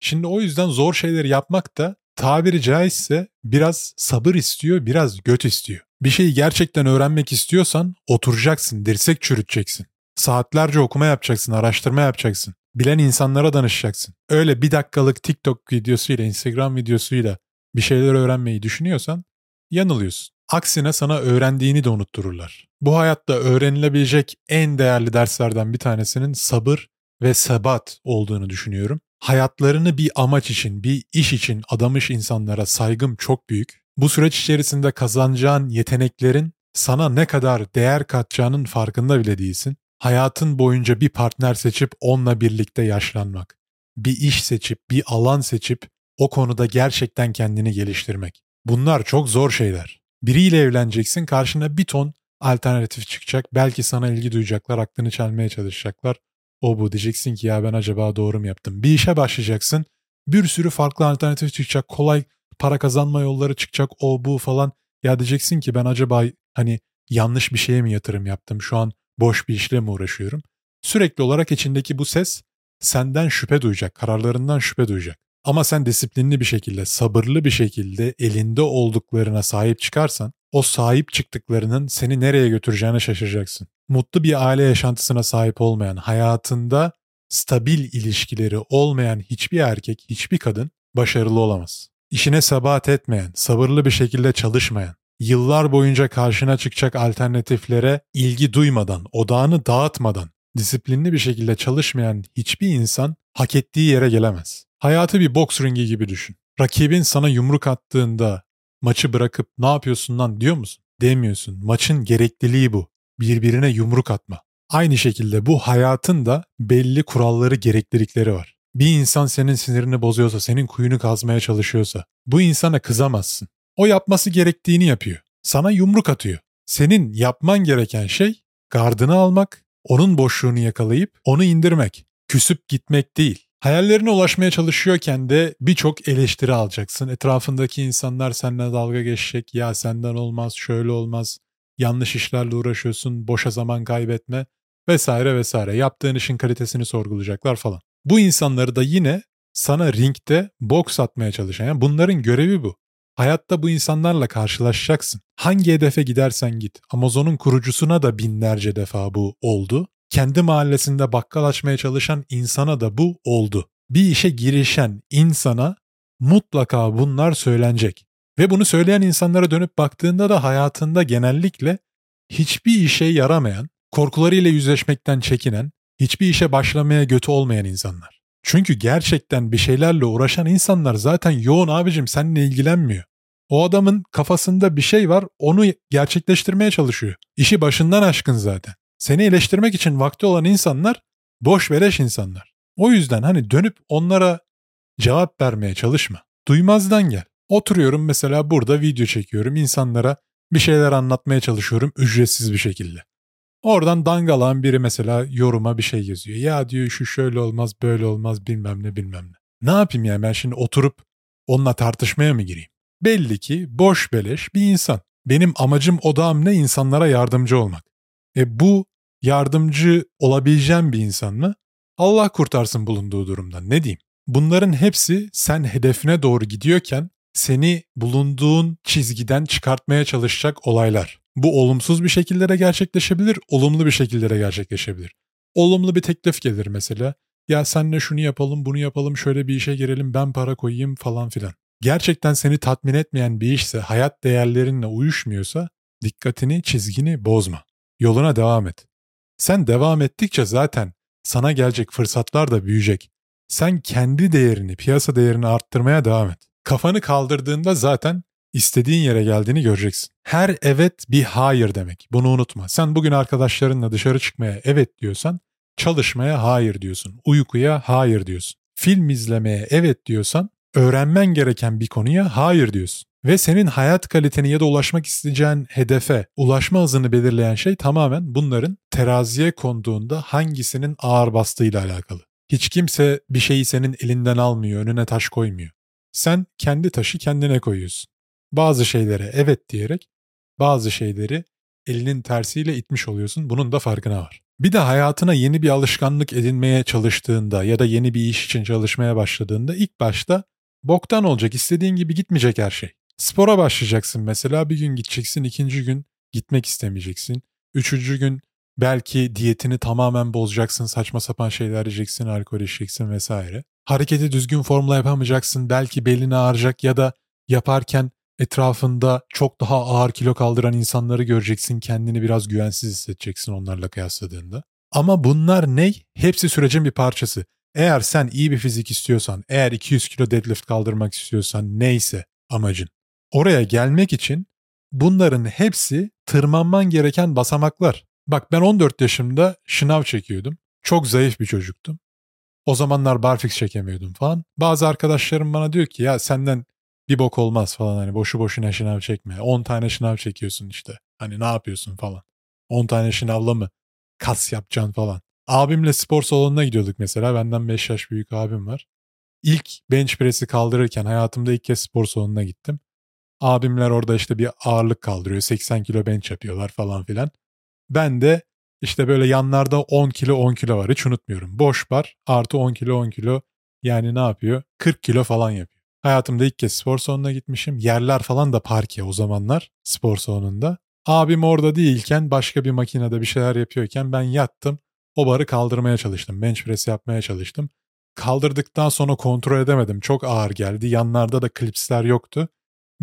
Şimdi o yüzden zor şeyleri yapmak da tabiri caizse biraz sabır istiyor, biraz göt istiyor. Bir şeyi gerçekten öğrenmek istiyorsan oturacaksın, dirsek çürüteceksin. Saatlerce okuma yapacaksın, araştırma yapacaksın. Bilen insanlara danışacaksın. Öyle bir dakikalık TikTok videosuyla, Instagram videosuyla bir şeyler öğrenmeyi düşünüyorsan yanılıyorsun. Aksine sana öğrendiğini de unuttururlar. Bu hayatta öğrenilebilecek en değerli derslerden bir tanesinin sabır ve sebat olduğunu düşünüyorum. Hayatlarını bir amaç için, bir iş için adamış insanlara saygım çok büyük. Bu süreç içerisinde kazanacağın yeteneklerin sana ne kadar değer katacağının farkında bile değilsin. Hayatın boyunca bir partner seçip onunla birlikte yaşlanmak. Bir iş seçip, bir alan seçip o konuda gerçekten kendini geliştirmek. Bunlar çok zor şeyler. Biriyle evleneceksin, karşına bir ton alternatif çıkacak. Belki sana ilgi duyacaklar, aklını çelmeye çalışacaklar. O bu diyeceksin ki ya ben acaba doğru mu yaptım? Bir işe başlayacaksın. Bir sürü farklı alternatif çıkacak. Kolay para kazanma yolları çıkacak. O bu falan. Ya diyeceksin ki ben acaba hani yanlış bir şeye mi yatırım yaptım? Şu an boş bir işle mi uğraşıyorum? Sürekli olarak içindeki bu ses senden şüphe duyacak, kararlarından şüphe duyacak. Ama sen disiplinli bir şekilde, sabırlı bir şekilde elinde olduklarına sahip çıkarsan, o sahip çıktıklarının seni nereye götüreceğine şaşıracaksın. Mutlu bir aile yaşantısına sahip olmayan, hayatında stabil ilişkileri olmayan hiçbir erkek, hiçbir kadın başarılı olamaz. İşine sabat etmeyen, sabırlı bir şekilde çalışmayan, yıllar boyunca karşına çıkacak alternatiflere ilgi duymadan, odağını dağıtmadan, disiplinli bir şekilde çalışmayan hiçbir insan hak ettiği yere gelemez. Hayatı bir boks ringi gibi düşün. Rakibin sana yumruk attığında maçı bırakıp ne yapıyorsun lan diyor musun? Demiyorsun. Maçın gerekliliği bu. Birbirine yumruk atma. Aynı şekilde bu hayatın da belli kuralları, gereklilikleri var. Bir insan senin sinirini bozuyorsa, senin kuyunu kazmaya çalışıyorsa bu insana kızamazsın. O yapması gerektiğini yapıyor. Sana yumruk atıyor. Senin yapman gereken şey gardını almak, onun boşluğunu yakalayıp onu indirmek. Küsüp gitmek değil. Hayallerine ulaşmaya çalışıyorken de birçok eleştiri alacaksın. Etrafındaki insanlar seninle dalga geçecek. Ya senden olmaz, şöyle olmaz. Yanlış işlerle uğraşıyorsun, boşa zaman kaybetme vesaire vesaire. Yaptığın işin kalitesini sorgulayacaklar falan. Bu insanları da yine sana ringde boks atmaya çalışan. Yani bunların görevi bu. Hayatta bu insanlarla karşılaşacaksın. Hangi hedefe gidersen git. Amazon'un kurucusuna da binlerce defa bu oldu kendi mahallesinde bakkal açmaya çalışan insana da bu oldu. Bir işe girişen insana mutlaka bunlar söylenecek. Ve bunu söyleyen insanlara dönüp baktığında da hayatında genellikle hiçbir işe yaramayan, korkularıyla yüzleşmekten çekinen, hiçbir işe başlamaya götü olmayan insanlar. Çünkü gerçekten bir şeylerle uğraşan insanlar zaten yoğun abicim seninle ilgilenmiyor. O adamın kafasında bir şey var onu gerçekleştirmeye çalışıyor. İşi başından aşkın zaten. Seni eleştirmek için vakti olan insanlar boş beleş insanlar. O yüzden hani dönüp onlara cevap vermeye çalışma. Duymazdan gel. Oturuyorum mesela burada video çekiyorum. insanlara bir şeyler anlatmaya çalışıyorum ücretsiz bir şekilde. Oradan dangalan biri mesela yoruma bir şey yazıyor. Ya diyor şu şöyle olmaz böyle olmaz bilmem ne bilmem ne. Ne yapayım yani ben şimdi oturup onunla tartışmaya mı gireyim? Belli ki boş beleş bir insan. Benim amacım odağım ne insanlara yardımcı olmak. E bu yardımcı olabileceğim bir insan mı? Allah kurtarsın bulunduğu durumdan ne diyeyim? Bunların hepsi sen hedefine doğru gidiyorken seni bulunduğun çizgiden çıkartmaya çalışacak olaylar. Bu olumsuz bir şekillere gerçekleşebilir, olumlu bir şekillere gerçekleşebilir. Olumlu bir teklif gelir mesela. Ya senle şunu yapalım, bunu yapalım, şöyle bir işe girelim, ben para koyayım falan filan. Gerçekten seni tatmin etmeyen bir işse, hayat değerlerinle uyuşmuyorsa dikkatini, çizgini bozma. Yoluna devam et. Sen devam ettikçe zaten sana gelecek fırsatlar da büyüyecek. Sen kendi değerini, piyasa değerini arttırmaya devam et. Kafanı kaldırdığında zaten istediğin yere geldiğini göreceksin. Her evet bir hayır demek. Bunu unutma. Sen bugün arkadaşlarınla dışarı çıkmaya evet diyorsan, çalışmaya hayır diyorsun. Uykuya hayır diyorsun. Film izlemeye evet diyorsan, öğrenmen gereken bir konuya hayır diyorsun. Ve senin hayat kaliteni ya da ulaşmak isteyeceğin hedefe ulaşma hızını belirleyen şey tamamen bunların teraziye konduğunda hangisinin ağır bastığıyla alakalı. Hiç kimse bir şeyi senin elinden almıyor, önüne taş koymuyor. Sen kendi taşı kendine koyuyorsun. Bazı şeylere evet diyerek bazı şeyleri elinin tersiyle itmiş oluyorsun. Bunun da farkına var. Bir de hayatına yeni bir alışkanlık edinmeye çalıştığında ya da yeni bir iş için çalışmaya başladığında ilk başta boktan olacak, istediğin gibi gitmeyecek her şey. Spora başlayacaksın mesela bir gün gideceksin, ikinci gün gitmek istemeyeceksin. Üçüncü gün belki diyetini tamamen bozacaksın, saçma sapan şeyler yiyeceksin, alkol içeceksin vesaire. Hareketi düzgün formla yapamayacaksın, belki belini ağrıyacak ya da yaparken etrafında çok daha ağır kilo kaldıran insanları göreceksin, kendini biraz güvensiz hissedeceksin onlarla kıyasladığında. Ama bunlar ne? Hepsi sürecin bir parçası. Eğer sen iyi bir fizik istiyorsan, eğer 200 kilo deadlift kaldırmak istiyorsan neyse amacın. Oraya gelmek için bunların hepsi tırmanman gereken basamaklar. Bak ben 14 yaşımda şınav çekiyordum. Çok zayıf bir çocuktum. O zamanlar barfix çekemiyordum falan. Bazı arkadaşlarım bana diyor ki ya senden bir bok olmaz falan hani boşu boşuna şınav çekme. 10 tane şınav çekiyorsun işte. Hani ne yapıyorsun falan. 10 tane şınavla mı kas yapacaksın falan. Abimle spor salonuna gidiyorduk mesela. Benden 5 yaş büyük abim var. İlk bench press'i kaldırırken hayatımda ilk kez spor salonuna gittim. Abimler orada işte bir ağırlık kaldırıyor. 80 kilo bench yapıyorlar falan filan. Ben de işte böyle yanlarda 10 kilo 10 kilo var hiç unutmuyorum. Boş bar artı 10 kilo 10 kilo yani ne yapıyor? 40 kilo falan yapıyor. Hayatımda ilk kez spor salonuna gitmişim. Yerler falan da parke o zamanlar spor salonunda. Abim orada değilken başka bir makinede bir şeyler yapıyorken ben yattım. O barı kaldırmaya çalıştım. Bench press yapmaya çalıştım. Kaldırdıktan sonra kontrol edemedim. Çok ağır geldi. Yanlarda da klipsler yoktu.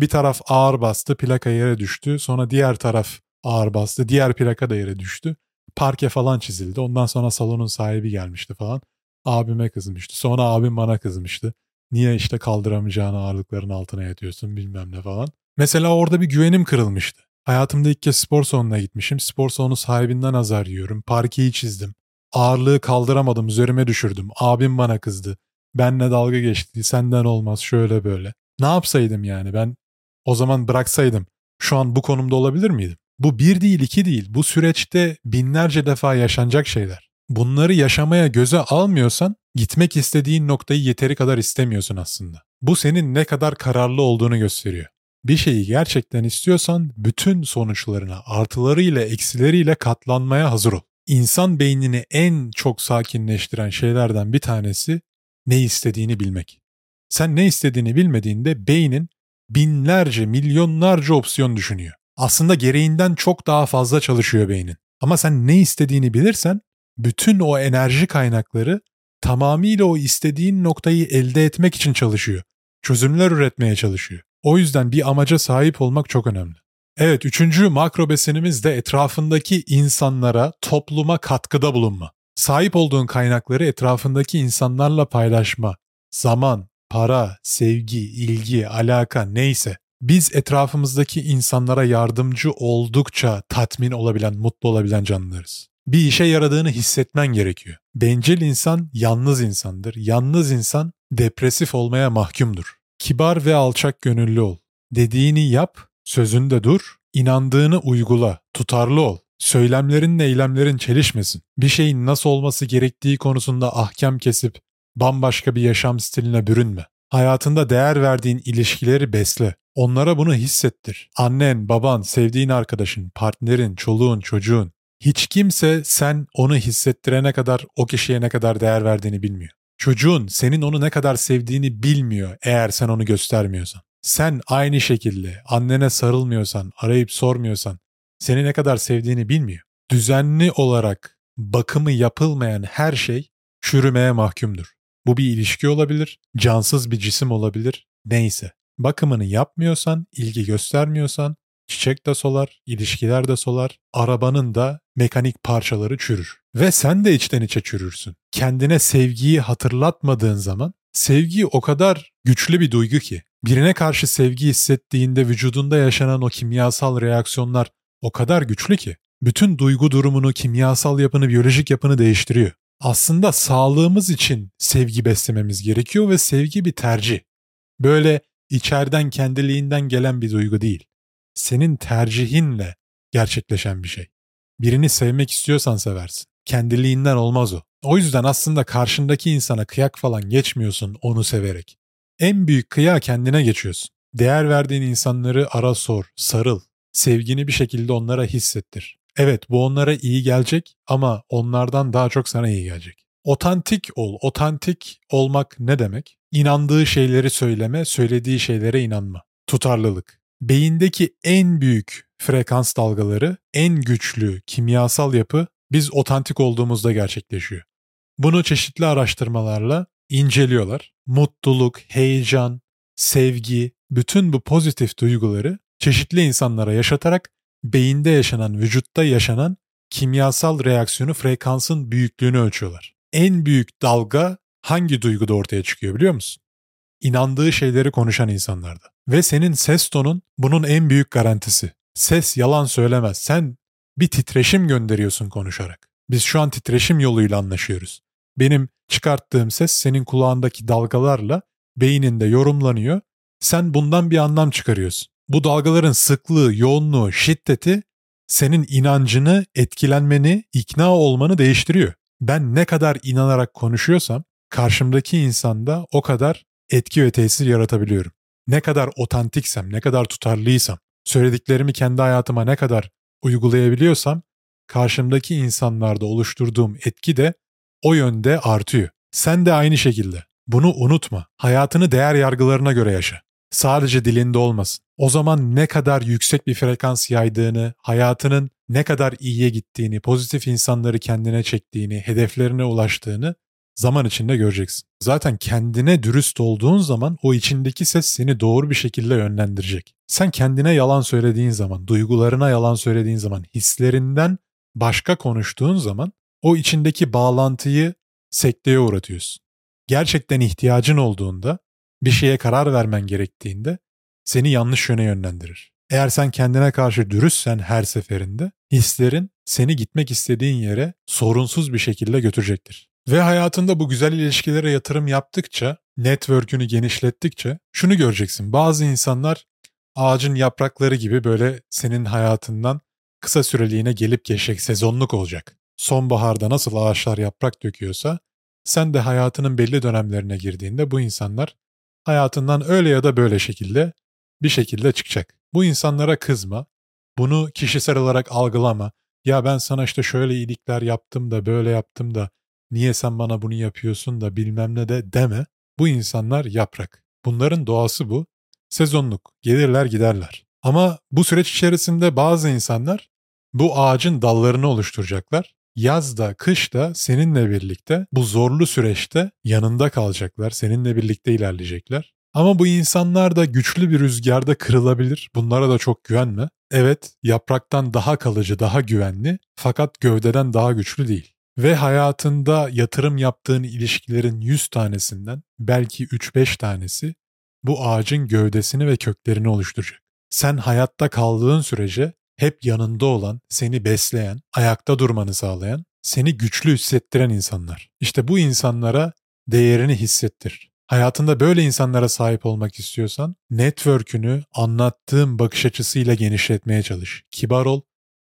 Bir taraf ağır bastı, plaka yere düştü. Sonra diğer taraf ağır bastı, diğer plaka da yere düştü. Parke falan çizildi. Ondan sonra salonun sahibi gelmişti falan. Abime kızmıştı. Sonra abim bana kızmıştı. Niye işte kaldıramayacağın ağırlıkların altına yatıyorsun bilmem ne falan. Mesela orada bir güvenim kırılmıştı. Hayatımda ilk kez spor salonuna gitmişim. Spor salonu sahibinden azar yiyorum. Parkeyi çizdim. Ağırlığı kaldıramadım, üzerime düşürdüm. Abim bana kızdı. Benle dalga geçti. Senden olmaz şöyle böyle. Ne yapsaydım yani ben o zaman bıraksaydım şu an bu konumda olabilir miydim? Bu bir değil iki değil bu süreçte binlerce defa yaşanacak şeyler. Bunları yaşamaya göze almıyorsan gitmek istediğin noktayı yeteri kadar istemiyorsun aslında. Bu senin ne kadar kararlı olduğunu gösteriyor. Bir şeyi gerçekten istiyorsan bütün sonuçlarına artılarıyla eksileriyle katlanmaya hazır ol. İnsan beynini en çok sakinleştiren şeylerden bir tanesi ne istediğini bilmek. Sen ne istediğini bilmediğinde beynin binlerce, milyonlarca opsiyon düşünüyor. Aslında gereğinden çok daha fazla çalışıyor beynin. Ama sen ne istediğini bilirsen bütün o enerji kaynakları tamamıyla o istediğin noktayı elde etmek için çalışıyor. Çözümler üretmeye çalışıyor. O yüzden bir amaca sahip olmak çok önemli. Evet, üçüncü makro besinimiz de etrafındaki insanlara, topluma katkıda bulunma. Sahip olduğun kaynakları etrafındaki insanlarla paylaşma. Zaman, para, sevgi, ilgi, alaka neyse Biz etrafımızdaki insanlara yardımcı oldukça tatmin olabilen, mutlu olabilen canlılarız. Bir işe yaradığını hissetmen gerekiyor. Bencil insan yalnız insandır. Yalnız insan depresif olmaya mahkumdur. Kibar ve alçak gönüllü ol. Dediğini yap, sözünde dur, inandığını uygula, tutarlı ol. Söylemlerinle eylemlerin çelişmesin. Bir şeyin nasıl olması gerektiği konusunda ahkam kesip bambaşka bir yaşam stiline bürünme. Hayatında değer verdiğin ilişkileri besle. Onlara bunu hissettir. Annen, baban, sevdiğin arkadaşın, partnerin, çoluğun, çocuğun. Hiç kimse sen onu hissettirene kadar o kişiye ne kadar değer verdiğini bilmiyor. Çocuğun senin onu ne kadar sevdiğini bilmiyor eğer sen onu göstermiyorsan. Sen aynı şekilde annene sarılmıyorsan, arayıp sormuyorsan seni ne kadar sevdiğini bilmiyor. Düzenli olarak bakımı yapılmayan her şey çürümeye mahkumdur. Bu bir ilişki olabilir, cansız bir cisim olabilir, neyse. Bakımını yapmıyorsan, ilgi göstermiyorsan çiçek de solar, ilişkiler de solar, arabanın da mekanik parçaları çürür. Ve sen de içten içe çürürsün. Kendine sevgiyi hatırlatmadığın zaman sevgi o kadar güçlü bir duygu ki birine karşı sevgi hissettiğinde vücudunda yaşanan o kimyasal reaksiyonlar o kadar güçlü ki bütün duygu durumunu, kimyasal yapını, biyolojik yapını değiştiriyor. Aslında sağlığımız için sevgi beslememiz gerekiyor ve sevgi bir tercih. Böyle içeriden kendiliğinden gelen bir duygu değil. Senin tercihinle gerçekleşen bir şey. Birini sevmek istiyorsan seversin. Kendiliğinden olmaz o. O yüzden aslında karşındaki insana kıyak falan geçmiyorsun onu severek. En büyük kıya kendine geçiyorsun. Değer verdiğin insanları ara sor, sarıl. Sevgini bir şekilde onlara hissettir. Evet bu onlara iyi gelecek ama onlardan daha çok sana iyi gelecek. Otantik ol. Otantik olmak ne demek? İnandığı şeyleri söyleme, söylediği şeylere inanma. Tutarlılık. Beyindeki en büyük frekans dalgaları, en güçlü kimyasal yapı biz otantik olduğumuzda gerçekleşiyor. Bunu çeşitli araştırmalarla inceliyorlar. Mutluluk, heyecan, sevgi, bütün bu pozitif duyguları çeşitli insanlara yaşatarak beyinde yaşanan, vücutta yaşanan kimyasal reaksiyonu frekansın büyüklüğünü ölçüyorlar. En büyük dalga hangi duyguda ortaya çıkıyor biliyor musun? İnandığı şeyleri konuşan insanlarda. Ve senin ses tonun bunun en büyük garantisi. Ses yalan söylemez. Sen bir titreşim gönderiyorsun konuşarak. Biz şu an titreşim yoluyla anlaşıyoruz. Benim çıkarttığım ses senin kulağındaki dalgalarla beyninde yorumlanıyor. Sen bundan bir anlam çıkarıyorsun. Bu dalgaların sıklığı, yoğunluğu, şiddeti senin inancını, etkilenmeni, ikna olmanı değiştiriyor. Ben ne kadar inanarak konuşuyorsam karşımdaki insanda o kadar etki ve tesir yaratabiliyorum. Ne kadar otantiksem, ne kadar tutarlıysam, söylediklerimi kendi hayatıma ne kadar uygulayabiliyorsam karşımdaki insanlarda oluşturduğum etki de o yönde artıyor. Sen de aynı şekilde. Bunu unutma. Hayatını değer yargılarına göre yaşa. Sadece dilinde olmasın. O zaman ne kadar yüksek bir frekans yaydığını, hayatının ne kadar iyiye gittiğini, pozitif insanları kendine çektiğini, hedeflerine ulaştığını zaman içinde göreceksin. Zaten kendine dürüst olduğun zaman o içindeki ses seni doğru bir şekilde yönlendirecek. Sen kendine yalan söylediğin zaman, duygularına yalan söylediğin zaman, hislerinden başka konuştuğun zaman o içindeki bağlantıyı sekteye uğratıyorsun. Gerçekten ihtiyacın olduğunda, bir şeye karar vermen gerektiğinde seni yanlış yöne yönlendirir. Eğer sen kendine karşı dürüstsen her seferinde hislerin seni gitmek istediğin yere sorunsuz bir şekilde götürecektir. Ve hayatında bu güzel ilişkilere yatırım yaptıkça, network'ünü genişlettikçe şunu göreceksin. Bazı insanlar ağacın yaprakları gibi böyle senin hayatından kısa süreliğine gelip geçecek, sezonluk olacak. Sonbaharda nasıl ağaçlar yaprak döküyorsa, sen de hayatının belli dönemlerine girdiğinde bu insanlar hayatından öyle ya da böyle şekilde bir şekilde çıkacak. Bu insanlara kızma, bunu kişisel olarak algılama. Ya ben sana işte şöyle iyilikler yaptım da böyle yaptım da niye sen bana bunu yapıyorsun da bilmem ne de deme. Bu insanlar yaprak. Bunların doğası bu. Sezonluk. Gelirler giderler. Ama bu süreç içerisinde bazı insanlar bu ağacın dallarını oluşturacaklar. Yazda, kışta seninle birlikte bu zorlu süreçte yanında kalacaklar, seninle birlikte ilerleyecekler. Ama bu insanlar da güçlü bir rüzgarda kırılabilir. Bunlara da çok güvenme. Evet, yapraktan daha kalıcı, daha güvenli fakat gövdeden daha güçlü değil. Ve hayatında yatırım yaptığın ilişkilerin 100 tanesinden belki 3-5 tanesi bu ağacın gövdesini ve köklerini oluşturacak. Sen hayatta kaldığın sürece hep yanında olan, seni besleyen, ayakta durmanı sağlayan, seni güçlü hissettiren insanlar. İşte bu insanlara değerini hissettir. Hayatında böyle insanlara sahip olmak istiyorsan network'ünü anlattığım bakış açısıyla genişletmeye çalış. Kibar ol,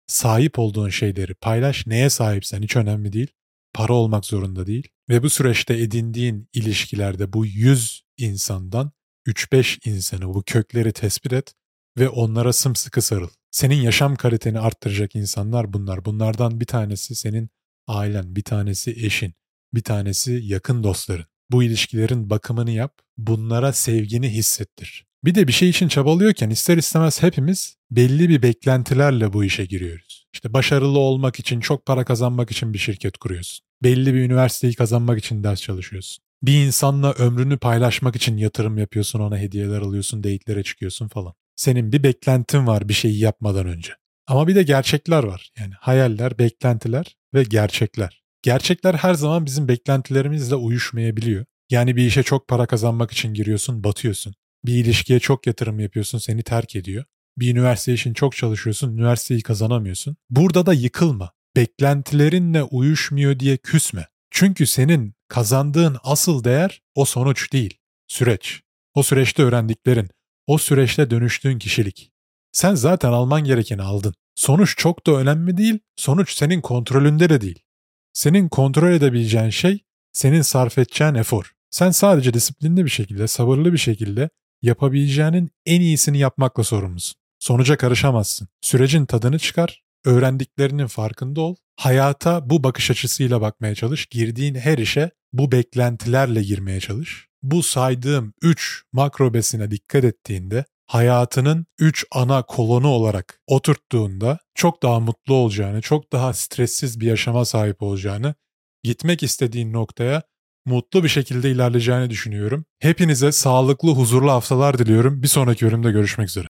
sahip olduğun şeyleri paylaş. Neye sahipsen hiç önemli değil. Para olmak zorunda değil. Ve bu süreçte edindiğin ilişkilerde bu 100 insandan 3-5 insanı bu kökleri tespit et ve onlara sımsıkı sarıl. Senin yaşam kaliteni arttıracak insanlar bunlar. Bunlardan bir tanesi senin ailen, bir tanesi eşin, bir tanesi yakın dostların. Bu ilişkilerin bakımını yap, bunlara sevgini hissettir. Bir de bir şey için çabalıyorken ister istemez hepimiz belli bir beklentilerle bu işe giriyoruz. İşte başarılı olmak için, çok para kazanmak için bir şirket kuruyorsun. Belli bir üniversiteyi kazanmak için ders çalışıyorsun. Bir insanla ömrünü paylaşmak için yatırım yapıyorsun, ona hediyeler alıyorsun, date'lere çıkıyorsun falan. Senin bir beklentin var bir şeyi yapmadan önce. Ama bir de gerçekler var. Yani hayaller, beklentiler ve gerçekler. Gerçekler her zaman bizim beklentilerimizle uyuşmayabiliyor. Yani bir işe çok para kazanmak için giriyorsun, batıyorsun. Bir ilişkiye çok yatırım yapıyorsun, seni terk ediyor. Bir üniversite için çok çalışıyorsun, üniversiteyi kazanamıyorsun. Burada da yıkılma. Beklentilerinle uyuşmuyor diye küsme. Çünkü senin kazandığın asıl değer o sonuç değil, süreç. O süreçte öğrendiklerin, o süreçte dönüştüğün kişilik. Sen zaten alman gerekeni aldın. Sonuç çok da önemli değil, sonuç senin kontrolünde de değil. Senin kontrol edebileceğin şey senin sarf edeceğin efor. Sen sadece disiplinli bir şekilde, sabırlı bir şekilde yapabileceğinin en iyisini yapmakla sorumlusun. Sonuca karışamazsın. Sürecin tadını çıkar, öğrendiklerinin farkında ol. Hayata bu bakış açısıyla bakmaya çalış. Girdiğin her işe bu beklentilerle girmeye çalış. Bu saydığım 3 makro besine dikkat ettiğinde hayatının 3 ana kolonu olarak oturttuğunda çok daha mutlu olacağını, çok daha stressiz bir yaşama sahip olacağını, gitmek istediğin noktaya mutlu bir şekilde ilerleyeceğini düşünüyorum. Hepinize sağlıklı, huzurlu haftalar diliyorum. Bir sonraki bölümde görüşmek üzere.